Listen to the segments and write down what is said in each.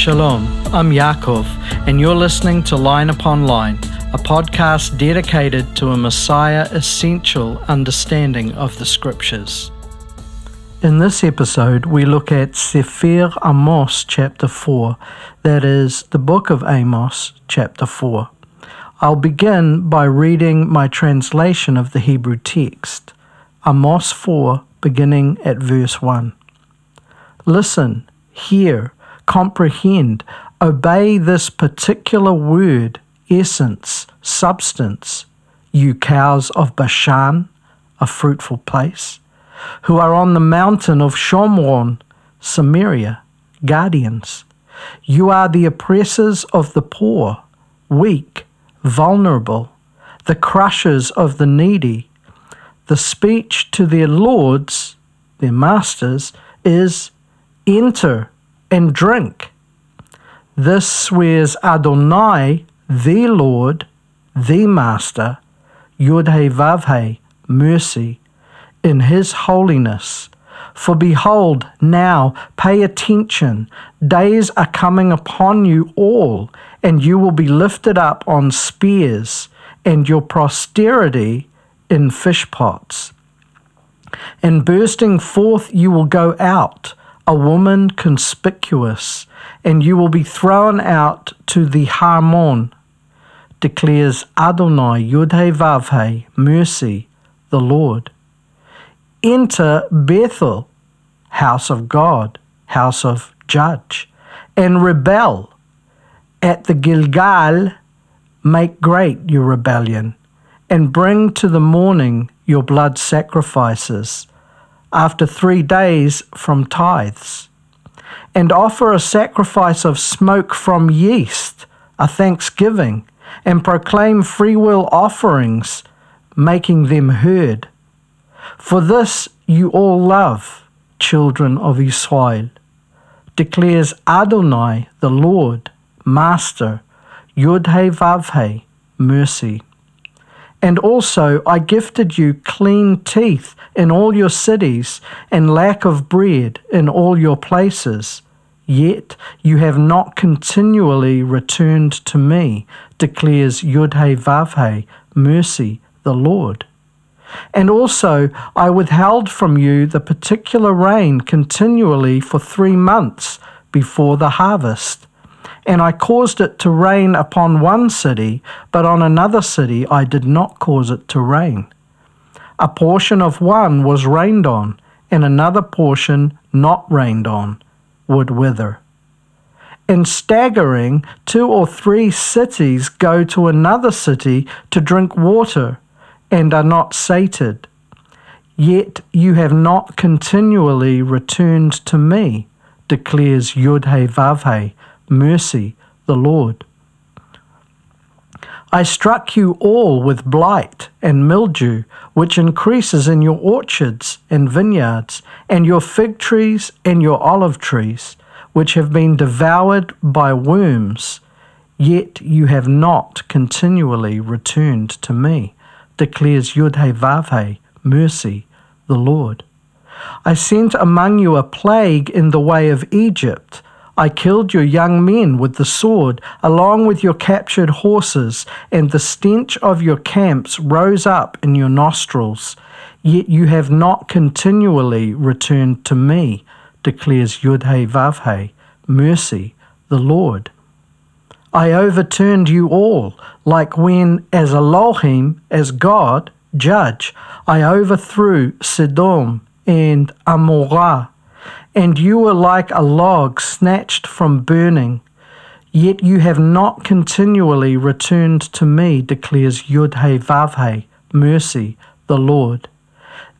Shalom, I'm Yaakov, and you're listening to Line Upon Line, a podcast dedicated to a Messiah essential understanding of the Scriptures. In this episode, we look at Sefer Amos chapter 4, that is, the book of Amos chapter 4. I'll begin by reading my translation of the Hebrew text, Amos 4, beginning at verse 1. Listen, hear, comprehend, obey this particular word, essence, substance, you cows of Bashan, a fruitful place who are on the mountain of Shomron, Samaria, guardians. You are the oppressors of the poor, weak, vulnerable, the crushers of the needy. The speech to their lords, their masters, is enter and drink. This swears Adonai, the Lord, the Master, Yud He mercy, in his holiness. For behold, now pay attention, days are coming upon you all, and you will be lifted up on spears, and your posterity in fish pots. And bursting forth you will go out, a woman conspicuous, and you will be thrown out to the Harmon, declares Adonai Yudhe mercy, the Lord enter Bethel, house of God, house of judge, and rebel. At the Gilgal, make great your rebellion, and bring to the morning your blood sacrifices, after three days from tithes. And offer a sacrifice of smoke from yeast, a thanksgiving, and proclaim freewill offerings, making them heard for this you all love, children of Israel, declares Adonai, the Lord, Master, Yud Vav mercy. And also I gifted you clean teeth in all your cities, and lack of bread in all your places. Yet you have not continually returned to me, declares Yud Vav mercy, the Lord. And also, I withheld from you the particular rain continually for three months before the harvest. And I caused it to rain upon one city, but on another city I did not cause it to rain. A portion of one was rained on, and another portion not rained on would wither. In staggering, two or three cities go to another city to drink water and are not sated. Yet you have not continually returned to me, declares Yudhe Vavhe, mercy, the Lord. I struck you all with blight and mildew, which increases in your orchards and vineyards, and your fig trees and your olive trees, which have been devoured by worms, yet you have not continually returned to me declares Yudhe mercy, the Lord. I sent among you a plague in the way of Egypt. I killed your young men with the sword, along with your captured horses, and the stench of your camps rose up in your nostrils. Yet you have not continually returned to me, declares Yudhe Vavhe, mercy, the Lord. I overturned you all, like when, as Elohim, as God, judge, I overthrew Sodom and Amorah, and you were like a log snatched from burning. Yet you have not continually returned to me, declares Yudhe Vavhe, mercy, the Lord.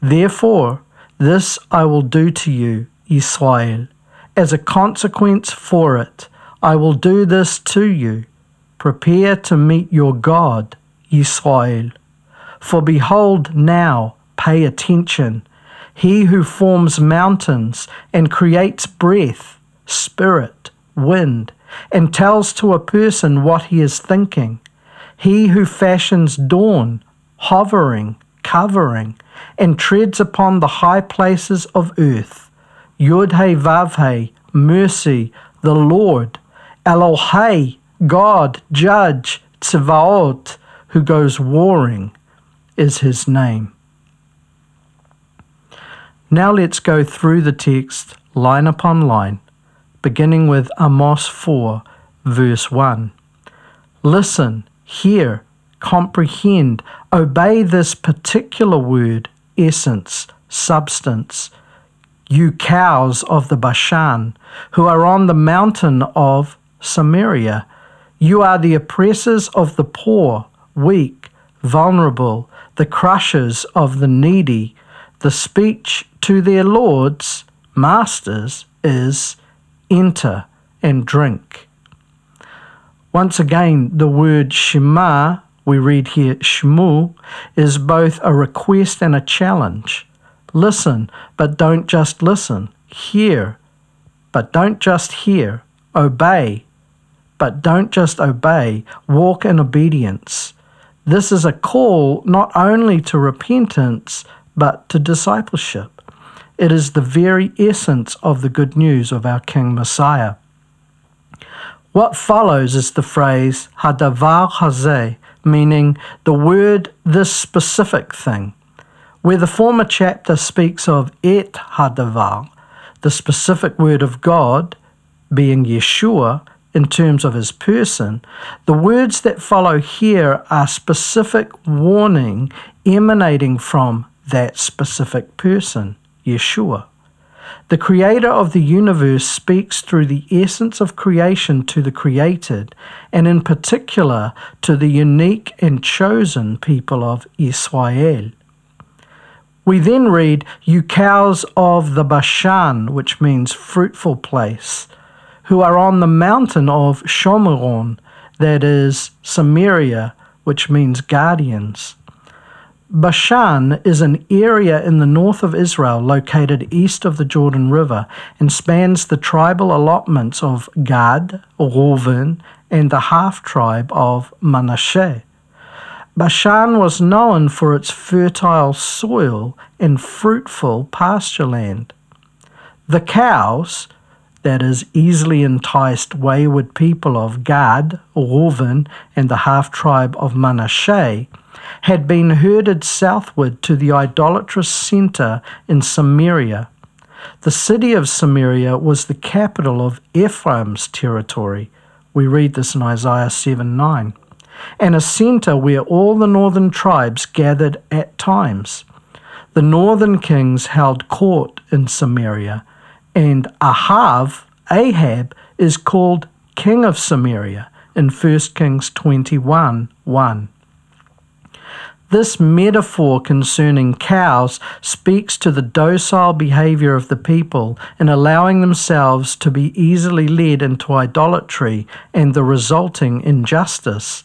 Therefore, this I will do to you, Israel, as a consequence for it. I will do this to you. Prepare to meet your God, Israel. For behold, now, pay attention. He who forms mountains and creates breath, spirit, wind, and tells to a person what he is thinking. He who fashions dawn, hovering, covering, and treads upon the high places of earth. Yud He Vav He, mercy, the Lord, Elohai, God, Judge, Tsevaot, who goes warring, is his name. Now let's go through the text line upon line, beginning with Amos 4, verse 1. Listen, hear, comprehend, obey this particular word, essence, substance, you cows of the Bashan, who are on the mountain of Samaria. You are the oppressors of the poor, weak, vulnerable, the crushers of the needy. The speech to their lords, masters, is enter and drink. Once again, the word Shema, we read here Shmu, is both a request and a challenge. Listen, but don't just listen. Hear, but don't just hear. Obey, but don't just obey. Walk in obedience. This is a call not only to repentance, but to discipleship. It is the very essence of the good news of our King Messiah. What follows is the phrase hadavar hazeh, meaning the word this specific thing. Where the former chapter speaks of et hadavar, the specific word of God, being Yeshua, in terms of his person, the words that follow here are specific warning emanating from that specific person, Yeshua. The creator of the universe speaks through the essence of creation to the created, and in particular to the unique and chosen people of Israel. We then read, You cows of the Bashan, which means fruitful place, who are on the mountain of Shomeron, that is Samaria, which means guardians. Bashan is an area in the north of Israel located east of the Jordan River and spans the tribal allotments of Gad, Reuven, and the half tribe of Manasseh. Bashan was known for its fertile soil and fruitful pasture land. The cows, that is, easily enticed wayward people of Gad, Reuven, and the half tribe of Manasseh, had been herded southward to the idolatrous center in Samaria. The city of Samaria was the capital of Ephraim's territory. We read this in Isaiah 7 9. And a center where all the northern tribes gathered at times. The northern kings held court in Samaria, and Ahav, Ahab, is called king of Samaria in 1 Kings 21 1. This metaphor concerning cows speaks to the docile behavior of the people in allowing themselves to be easily led into idolatry and the resulting injustice.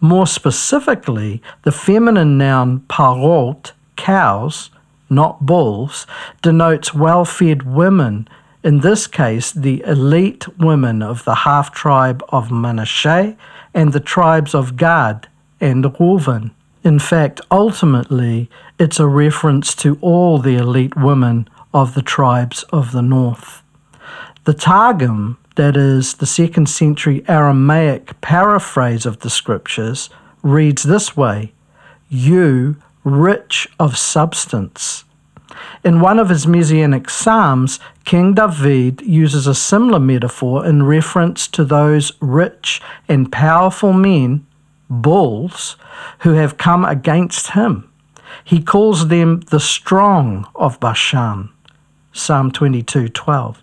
More specifically, the feminine noun parot, cows, not bulls, denotes well fed women, in this case, the elite women of the half tribe of Manasseh and the tribes of Gad and Reuven. In fact, ultimately, it's a reference to all the elite women of the tribes of the north. The Targum, that is, the second century Aramaic paraphrase of the scriptures, reads this way You, rich of substance. In one of his messianic psalms, King David uses a similar metaphor in reference to those rich and powerful men bulls who have come against him. He calls them the strong of Bashan. Psalm 22:12.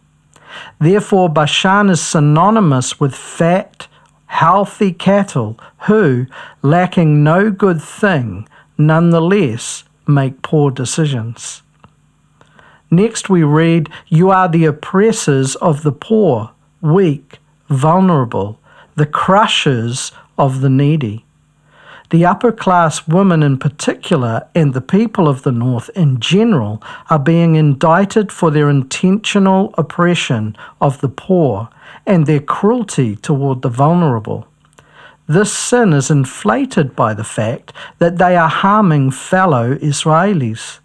Therefore Bashan is synonymous with fat, healthy cattle who, lacking no good thing, nonetheless make poor decisions. Next we read, You are the oppressors of the poor, weak, vulnerable, the crushers of the needy. The upper class women in particular, and the people of the North in general, are being indicted for their intentional oppression of the poor and their cruelty toward the vulnerable. This sin is inflated by the fact that they are harming fellow Israelis.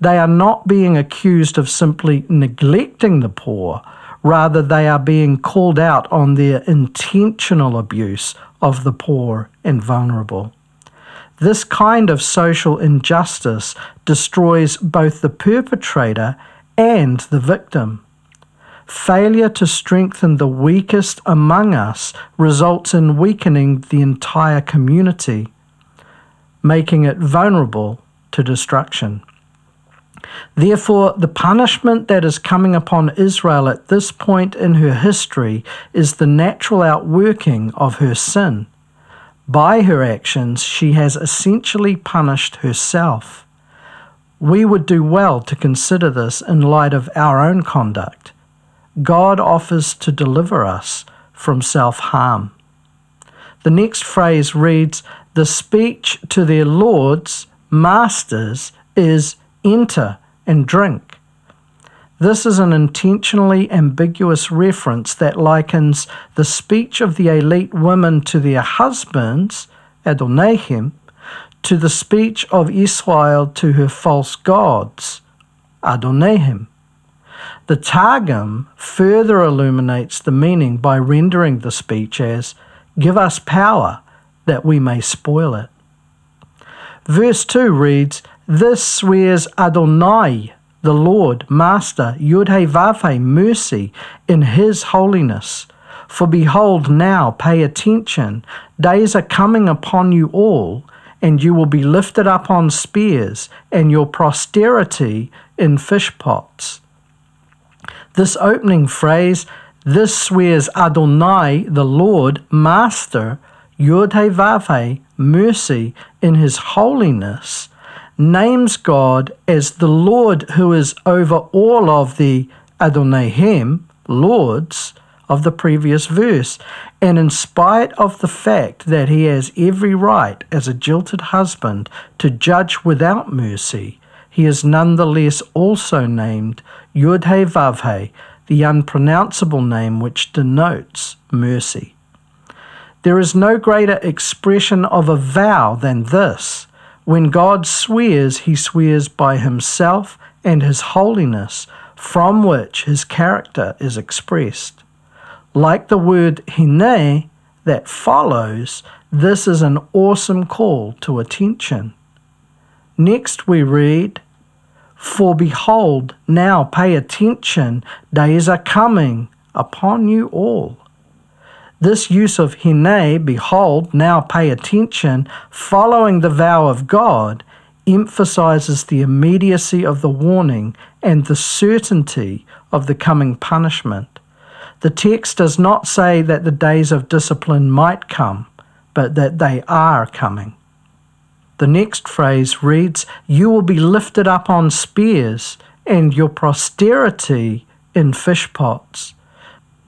They are not being accused of simply neglecting the poor, Rather, they are being called out on their intentional abuse of the poor and vulnerable. This kind of social injustice destroys both the perpetrator and the victim. Failure to strengthen the weakest among us results in weakening the entire community, making it vulnerable to destruction. Therefore, the punishment that is coming upon Israel at this point in her history is the natural outworking of her sin. By her actions, she has essentially punished herself. We would do well to consider this in light of our own conduct. God offers to deliver us from self harm. The next phrase reads The speech to their lords, masters, is enter and drink. This is an intentionally ambiguous reference that likens the speech of the elite women to their husbands, Adonahim, to the speech of Israel to her false gods, Adonahim. The Targum further illuminates the meaning by rendering the speech as, Give us power that we may spoil it. Verse 2 reads, This swears Adonai, the Lord, Master, Yud mercy in His holiness. For behold, now pay attention, days are coming upon you all, and you will be lifted up on spears, and your posterity in fish pots. This opening phrase, this swears Adonai, the Lord, Master, Yud Vav mercy in His holiness, names God as the Lord who is over all of the Adonahim, lords, of the previous verse. And in spite of the fact that he has every right as a jilted husband to judge without mercy, he is nonetheless also named Yud Vav the unpronounceable name which denotes mercy. There is no greater expression of a vow than this when God swears, he swears by himself and his holiness, from which his character is expressed. Like the word hine that follows, this is an awesome call to attention. Next we read, For behold, now pay attention, days are coming upon you all this use of hine, behold, now pay attention, following the vow of God, emphasizes the immediacy of the warning and the certainty of the coming punishment. The text does not say that the days of discipline might come, but that they are coming. The next phrase reads, You will be lifted up on spears, and your posterity in fish pots.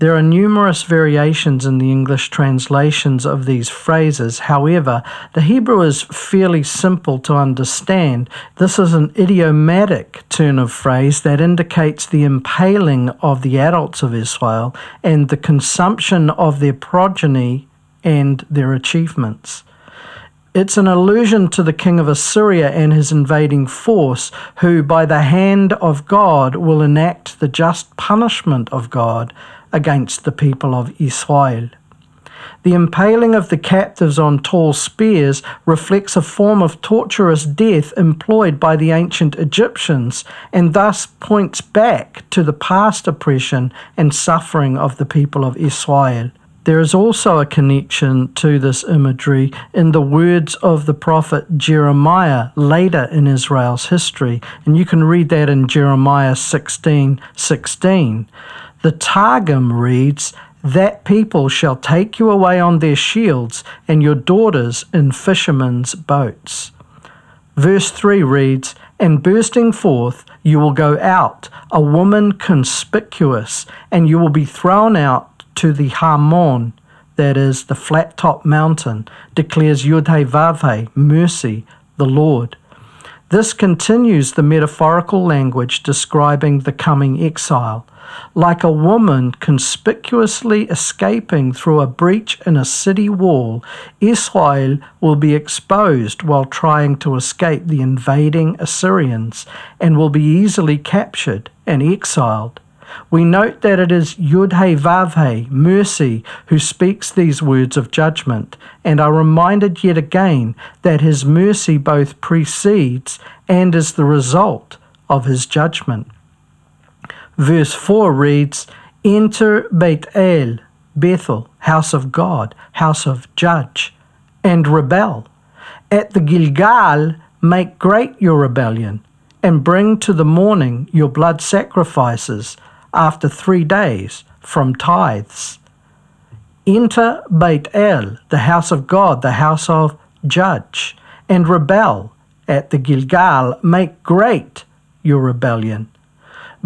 There are numerous variations in the English translations of these phrases. However, the Hebrew is fairly simple to understand. This is an idiomatic turn of phrase that indicates the impaling of the adults of Israel and the consumption of their progeny and their achievements. It's an allusion to the king of Assyria and his invading force, who, by the hand of God, will enact the just punishment of God against the people of Israel. The impaling of the captives on tall spears reflects a form of torturous death employed by the ancient Egyptians and thus points back to the past oppression and suffering of the people of Israel. There is also a connection to this imagery in the words of the prophet Jeremiah later in Israel's history, and you can read that in Jeremiah 16 16. The Targum reads, That people shall take you away on their shields, and your daughters in fishermen's boats. Verse 3 reads, And bursting forth, you will go out, a woman conspicuous, and you will be thrown out to the Harmon, that is, the flat top mountain, declares Yudhe mercy, the Lord. This continues the metaphorical language describing the coming exile like a woman conspicuously escaping through a breach in a city wall, Israel will be exposed while trying to escape the invading Assyrians and will be easily captured and exiled. We note that it is Yud-He Vav-He, mercy, who speaks these words of judgment, and are reminded yet again that his mercy both precedes and is the result of his judgment. Verse 4 reads, Enter Beit El, Bethel, house of God, house of judge, and rebel. At the Gilgal, make great your rebellion, and bring to the morning your blood sacrifices after three days from tithes. Enter Beit El, the house of God, the house of judge, and rebel at the Gilgal, make great your rebellion.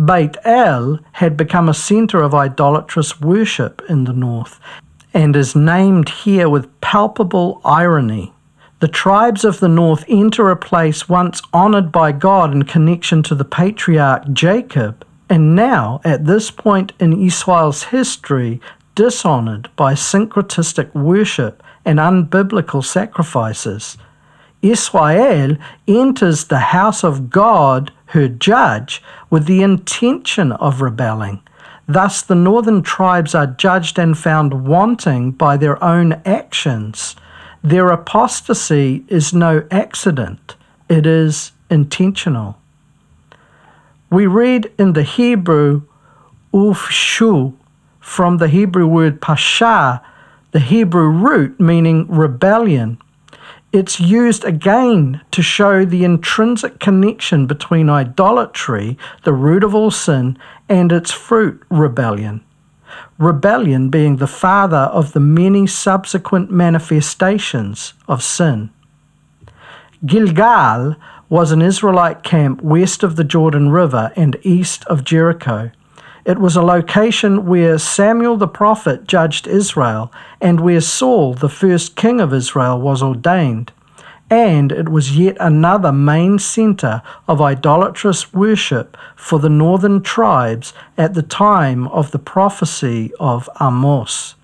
Beit El had become a center of idolatrous worship in the north and is named here with palpable irony. The tribes of the north enter a place once honored by God in connection to the patriarch Jacob, and now, at this point in Israel's history, dishonored by syncretistic worship and unbiblical sacrifices. Israel enters the house of God, her judge, with the intention of rebelling. Thus, the northern tribes are judged and found wanting by their own actions. Their apostasy is no accident, it is intentional. We read in the Hebrew, ufshu, from the Hebrew word pasha, the Hebrew root meaning rebellion. It's used again to show the intrinsic connection between idolatry, the root of all sin, and its fruit, rebellion. Rebellion being the father of the many subsequent manifestations of sin. Gilgal was an Israelite camp west of the Jordan River and east of Jericho. It was a location where Samuel the prophet judged Israel and where Saul, the first king of Israel, was ordained. And it was yet another main center of idolatrous worship for the northern tribes at the time of the prophecy of Amos.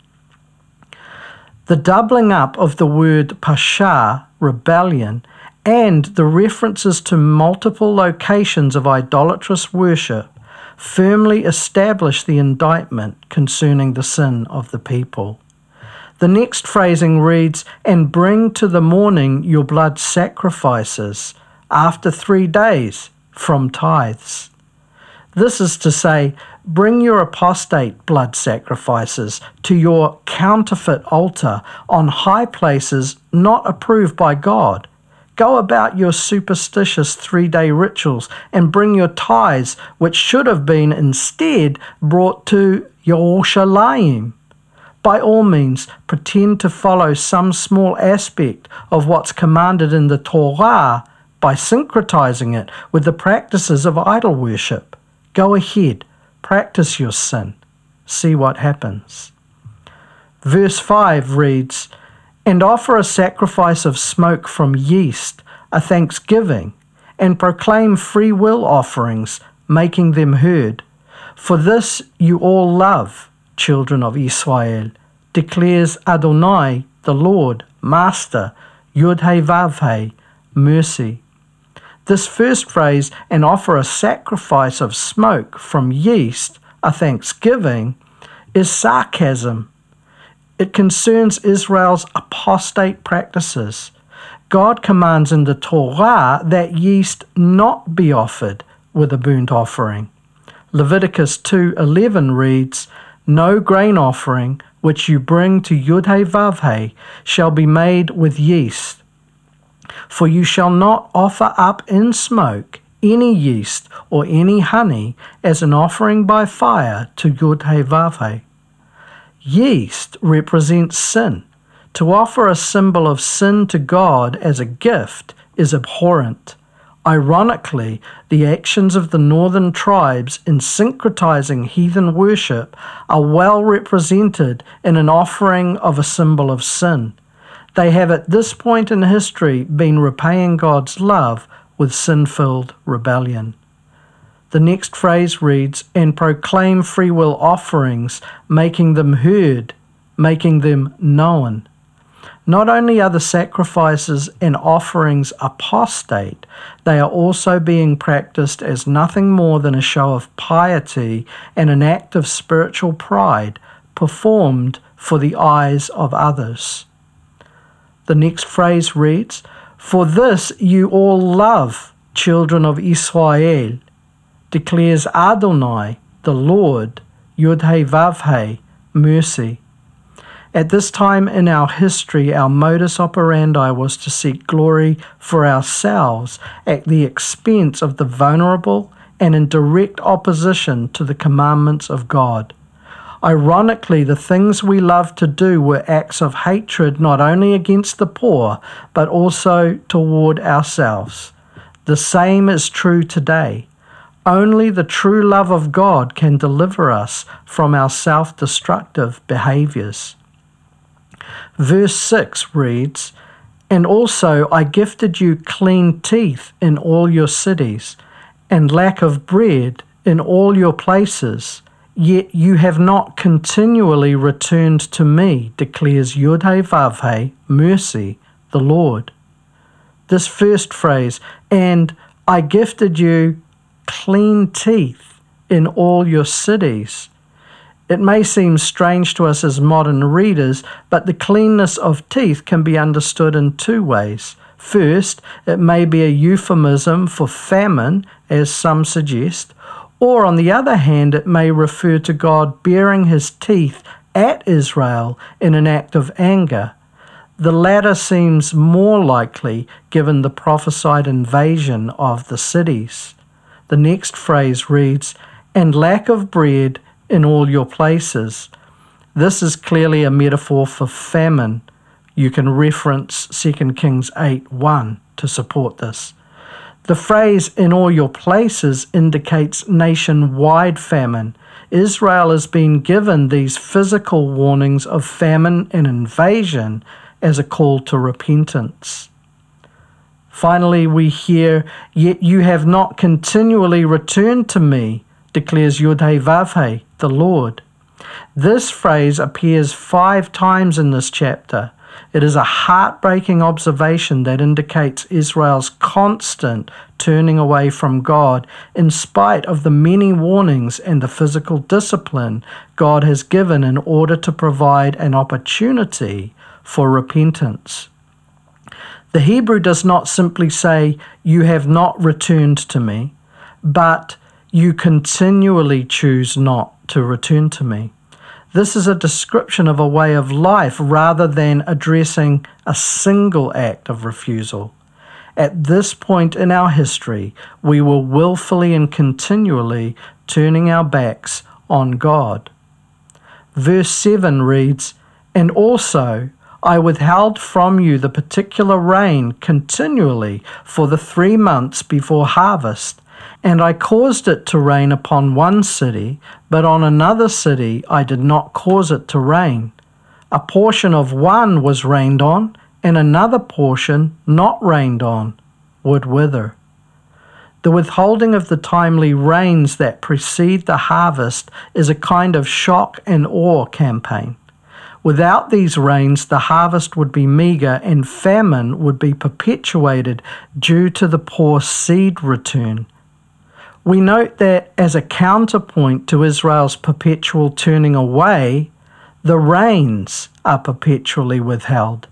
The doubling up of the word pasha, rebellion, and the references to multiple locations of idolatrous worship firmly establish the indictment concerning the sin of the people. The next phrasing reads, And bring to the morning your blood sacrifices after three days from tithes. This is to say, bring your apostate blood sacrifices to your counterfeit altar on high places not approved by God Go about your superstitious three day rituals and bring your tithes, which should have been instead brought to Yerushalayim. By all means, pretend to follow some small aspect of what's commanded in the Torah by syncretizing it with the practices of idol worship. Go ahead, practice your sin, see what happens. Verse 5 reads, and offer a sacrifice of smoke from yeast, a thanksgiving, and proclaim free will offerings, making them heard. For this you all love, children of Israel, declares Adonai, the Lord, Master, Yud He mercy. This first phrase, and offer a sacrifice of smoke from yeast, a thanksgiving, is sarcasm it concerns Israel's apostate practices. God commands in the Torah that yeast not be offered with a burnt offering. Leviticus 2:11 reads, "No grain offering which you bring to Yud-He Vav-He shall be made with yeast. For you shall not offer up in smoke any yeast or any honey as an offering by fire to Yud-He Vav-He." Yeast represents sin. To offer a symbol of sin to God as a gift is abhorrent. Ironically, the actions of the northern tribes in syncretizing heathen worship are well represented in an offering of a symbol of sin. They have at this point in history been repaying God's love with sin filled rebellion. The next phrase reads, and proclaim free will offerings, making them heard, making them known. Not only are the sacrifices and offerings apostate, they are also being practiced as nothing more than a show of piety and an act of spiritual pride performed for the eyes of others. The next phrase reads, For this you all love, children of Israel, declares Adonai, the Lord, Yud-He Vav-He, mercy. At this time in our history, our modus operandi was to seek glory for ourselves at the expense of the vulnerable and in direct opposition to the commandments of God. Ironically, the things we loved to do were acts of hatred not only against the poor, but also toward ourselves. The same is true today. Only the true love of God can deliver us from our self destructive behaviors. Verse 6 reads, And also I gifted you clean teeth in all your cities, and lack of bread in all your places. Yet you have not continually returned to me, declares Yudhe mercy, the Lord. This first phrase, and I gifted you clean teeth in all your cities, it may seem strange to us as modern readers, but the cleanness of teeth can be understood in two ways. First, it may be a euphemism for famine, as some suggest, or on the other hand, it may refer to God baring his teeth at Israel in an act of anger. The latter seems more likely given the prophesied invasion of the cities. The next phrase reads, And lack of bread in all your places. This is clearly a metaphor for famine. You can reference 2 Kings 8 1 to support this. The phrase in all your places indicates nationwide famine. Israel has been given these physical warnings of famine and invasion as a call to repentance. Finally, we hear, Yet you have not continually returned to me, declares Vavhe, the Lord. This phrase appears five times in this chapter. It is a heartbreaking observation that indicates Israel's constant turning away from God in spite of the many warnings and the physical discipline God has given in order to provide an opportunity for repentance. The Hebrew does not simply say, You have not returned to me, but you continually choose not to return to me. This is a description of a way of life rather than addressing a single act of refusal. At this point in our history, we were willfully and continually turning our backs on God. Verse 7 reads, And also I withheld from you the particular rain continually for the three months before harvest and I caused it to rain upon one city, but on another city I did not cause it to rain. A portion of one was rained on, and another portion not rained on would wither. The withholding of the timely rains that precede the harvest is a kind of shock and awe campaign. Without these rains, the harvest would be meagre and famine would be perpetuated due to the poor seed return. We note that as a counterpoint to Israel's perpetual turning away, the rains are perpetually withheld.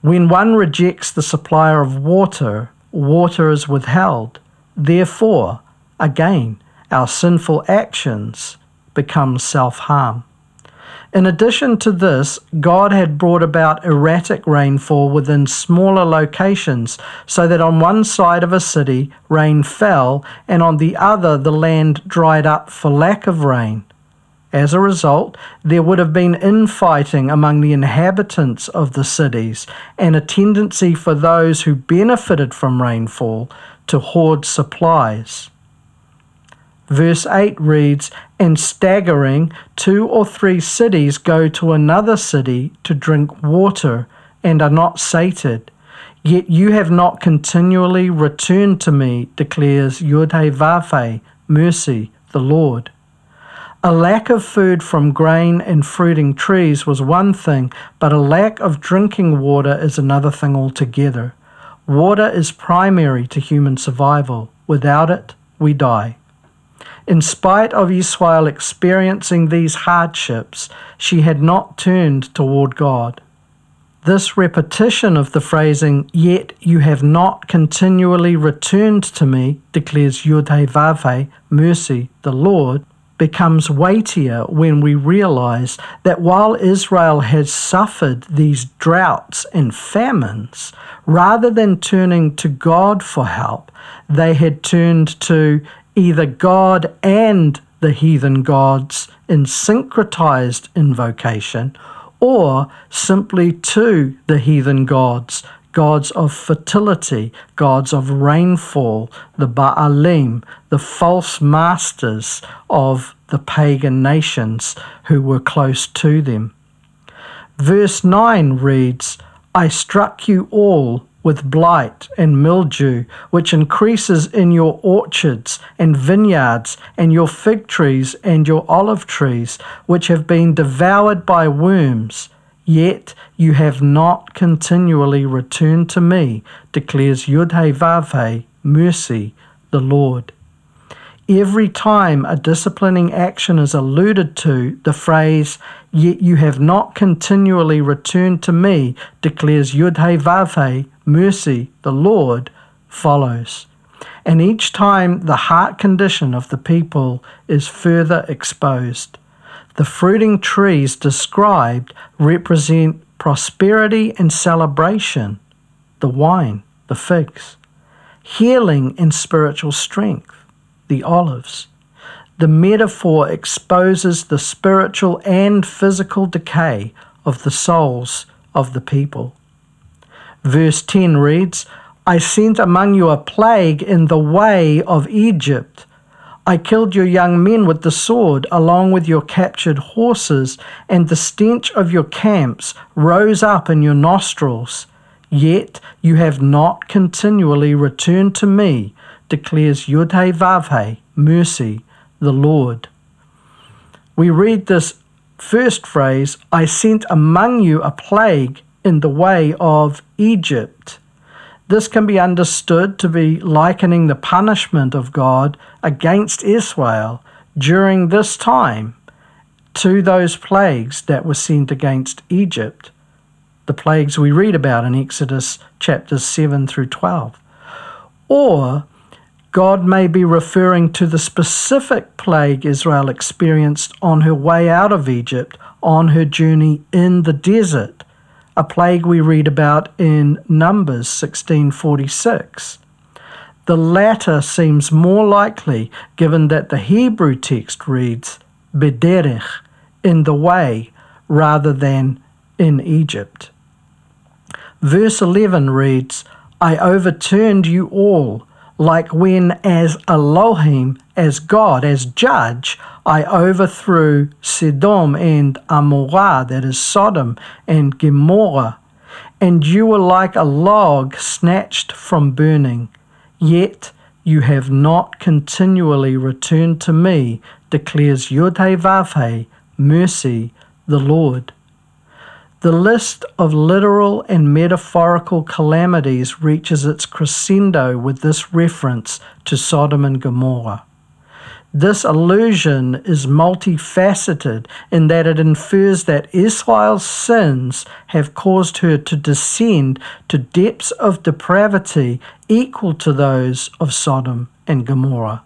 When one rejects the supplier of water, water is withheld. Therefore, again, our sinful actions become self harm. In addition to this, God had brought about erratic rainfall within smaller locations, so that on one side of a city rain fell, and on the other the land dried up for lack of rain. As a result, there would have been infighting among the inhabitants of the cities, and a tendency for those who benefited from rainfall to hoard supplies. Verse 8 reads, And staggering, two or three cities go to another city to drink water and are not sated. Yet you have not continually returned to me, declares Yudhe mercy, the Lord. A lack of food from grain and fruiting trees was one thing, but a lack of drinking water is another thing altogether. Water is primary to human survival. Without it, we die. In spite of Israel experiencing these hardships, she had not turned toward God. This repetition of the phrasing, yet you have not continually returned to me, declares Yud mercy, the Lord, becomes weightier when we realize that while Israel has suffered these droughts and famines, rather than turning to God for help, they had turned to either God and the heathen gods in syncretized invocation, or simply to the heathen gods, gods of fertility, gods of rainfall, the Baalim, the false masters of the pagan nations who were close to them. Verse 9 reads, I struck you all with blight and mildew, which increases in your orchards and vineyards, and your fig trees and your olive trees, which have been devoured by worms. Yet you have not continually returned to me, declares Yudhe mercy, the Lord. Every time a disciplining action is alluded to, the phrase, Yet you have not continually returned to me, declares Yudhe mercy, the Lord, follows. And each time the heart condition of the people is further exposed. The fruiting trees described represent prosperity and celebration, the wine, the figs, healing and spiritual strength the olives. The metaphor exposes the spiritual and physical decay of the souls of the people. Verse 10 reads, I sent among you a plague in the way of Egypt. I killed your young men with the sword, along with your captured horses, and the stench of your camps rose up in your nostrils. Yet you have not continually returned to me declares Yudhe Vavhe, mercy, the Lord. We read this first phrase, I sent among you a plague in the way of Egypt. This can be understood to be likening the punishment of God against Israel during this time to those plagues that were sent against Egypt, the plagues we read about in Exodus chapters 7 through 12. Or God may be referring to the specific plague Israel experienced on her way out of Egypt on her journey in the desert, a plague we read about in Numbers 1646. The latter seems more likely given that the Hebrew text reads bederech, in the way, rather than in Egypt. Verse 11 reads, I overturned you all like when, as Elohim, as God, as judge, I overthrew Sodom and Amorah, that is Sodom and Gomorrah, and you were like a log snatched from burning. Yet you have not continually returned to me, declares Yudhe mercy, the Lord. The list of literal and metaphorical calamities reaches its crescendo with this reference to Sodom and Gomorrah. This allusion is multifaceted in that it infers that Israel's sins have caused her to descend to depths of depravity equal to those of Sodom and Gomorrah.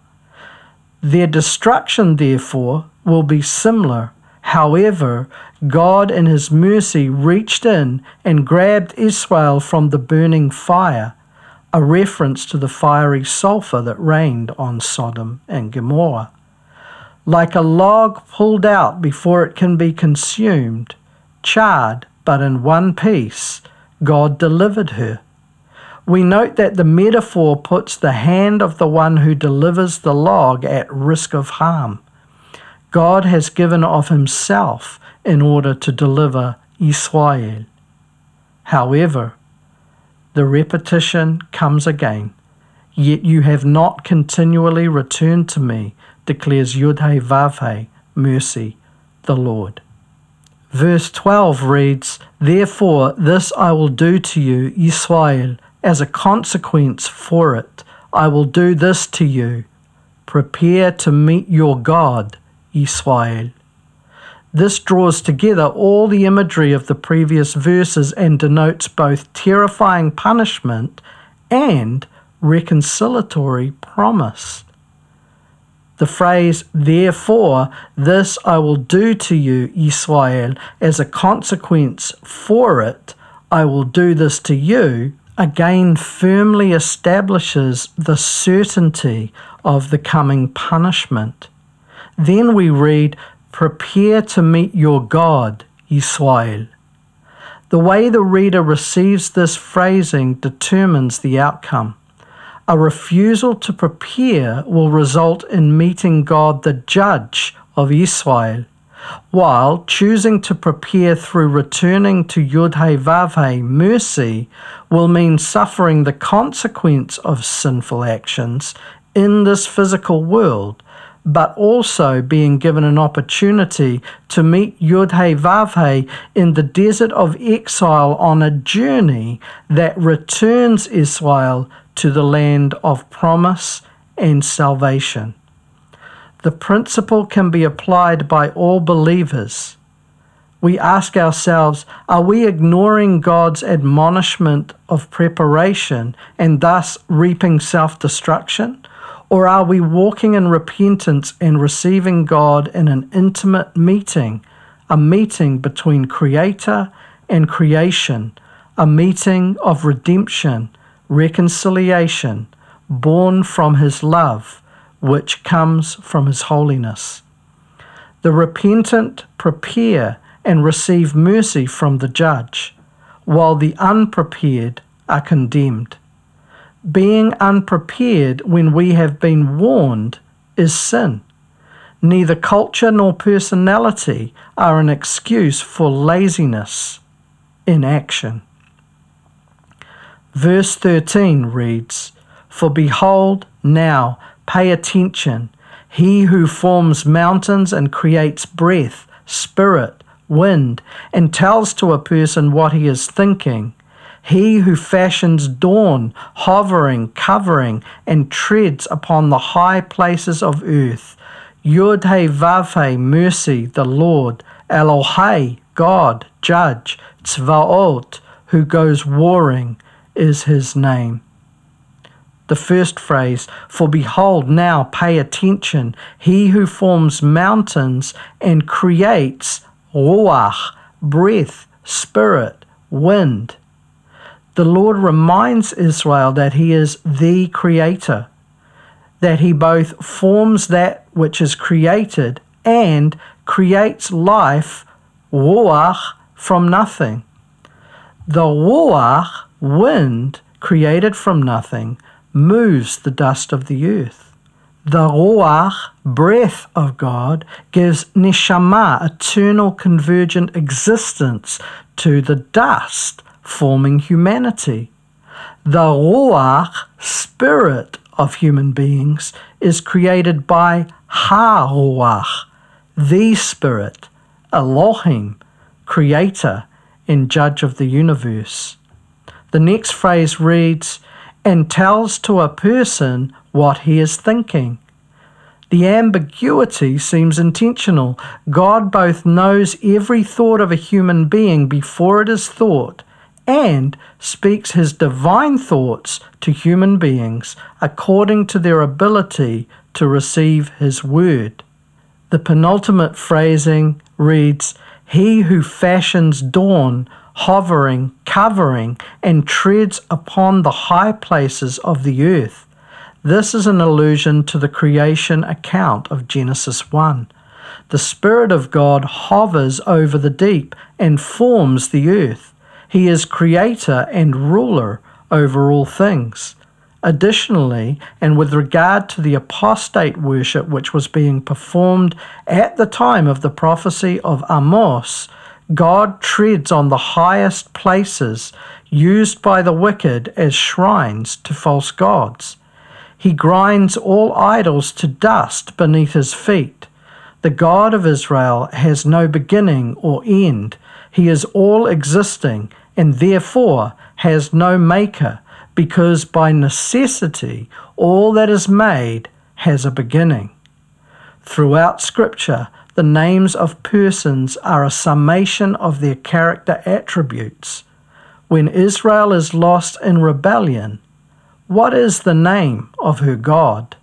Their destruction, therefore, will be similar However, God in His mercy reached in and grabbed Israel from the burning fire, a reference to the fiery sulfur that rained on Sodom and Gomorrah. Like a log pulled out before it can be consumed, charred but in one piece, God delivered her. We note that the metaphor puts the hand of the one who delivers the log at risk of harm. God has given of himself in order to deliver Israel. However, the repetition comes again. Yet you have not continually returned to me, declares Yudhe mercy, the Lord. Verse 12 reads, Therefore, this I will do to you, Israel, as a consequence for it. I will do this to you. Prepare to meet your God, Israel. This draws together all the imagery of the previous verses and denotes both terrifying punishment and reconciliatory promise. The phrase, therefore, this I will do to you, Israel, as a consequence for it, I will do this to you, again firmly establishes the certainty of the coming punishment. Then we read, Prepare to meet your God, Israel. The way the reader receives this phrasing determines the outcome. A refusal to prepare will result in meeting God, the judge of Israel, while choosing to prepare through returning to Yud Vav mercy will mean suffering the consequence of sinful actions in this physical world but also being given an opportunity to meet Yud Vav in the desert of exile on a journey that returns Israel to the land of promise and salvation. The principle can be applied by all believers. We ask ourselves, are we ignoring God's admonishment of preparation and thus reaping self destruction? Or are we walking in repentance and receiving God in an intimate meeting, a meeting between Creator and creation, a meeting of redemption, reconciliation, born from His love, which comes from His holiness? The repentant prepare and receive mercy from the judge, while the unprepared are condemned. Being unprepared when we have been warned is sin. Neither culture nor personality are an excuse for laziness in action. Verse 13 reads, For behold, now, pay attention, he who forms mountains and creates breath, spirit, wind, and tells to a person what he is thinking he who fashions dawn, hovering, covering, and treads upon the high places of earth. Yud He Vav He, mercy, the Lord. Elohai, God, judge. Tzvaot, who goes warring, is his name. The first phrase, for behold, now pay attention, he who forms mountains and creates ruach, breath, spirit, wind the Lord reminds Israel that He is the Creator, that He both forms that which is created and creates life, ruach, from nothing. The ruach, wind, created from nothing, moves the dust of the earth. The ruach, breath of God, gives neshama, eternal convergent existence, to the dust forming humanity. The Ruach, spirit of human beings, is created by Ha Ruach, the Spirit, Elohim, Creator and Judge of the universe. The next phrase reads, and tells to a person what he is thinking. The ambiguity seems intentional. God both knows every thought of a human being before it is thought and speaks his divine thoughts to human beings according to their ability to receive his word. The penultimate phrasing reads, He who fashions dawn, hovering, covering, and treads upon the high places of the earth. This is an allusion to the creation account of Genesis 1. The Spirit of God hovers over the deep and forms the earth. He is creator and ruler over all things. Additionally, and with regard to the apostate worship which was being performed at the time of the prophecy of Amos, God treads on the highest places used by the wicked as shrines to false gods. He grinds all idols to dust beneath his feet. The God of Israel has no beginning or end. He is all existing and therefore has no maker, because by necessity all that is made has a beginning. Throughout Scripture, the names of persons are a summation of their character attributes. When Israel is lost in rebellion, what is the name of her God?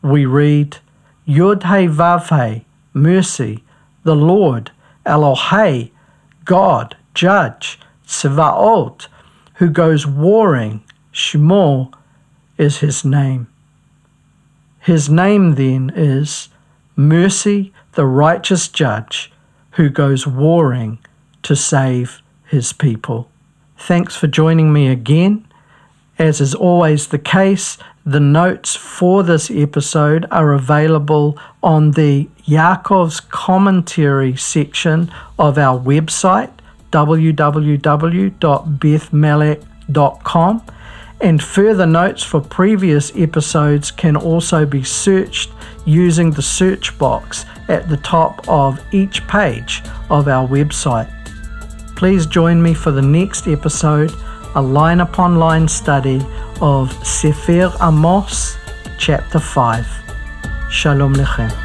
We read, Yud He Vav He, mercy, the Lord, Elohei, God, judge, Tsevaot, who goes warring, Shemo is his name. His name then is Mercy, the righteous judge, who goes warring to save his people. Thanks for joining me again. As is always the case, the notes for this episode are available on the Yaakov's commentary section of our website, www.bethmelekh.com, and further notes for previous episodes can also be searched using the search box at the top of each page of our website. Please join me for the next episode, a line upon line study of Sefer Amos, chapter 5. Shalom Lachem.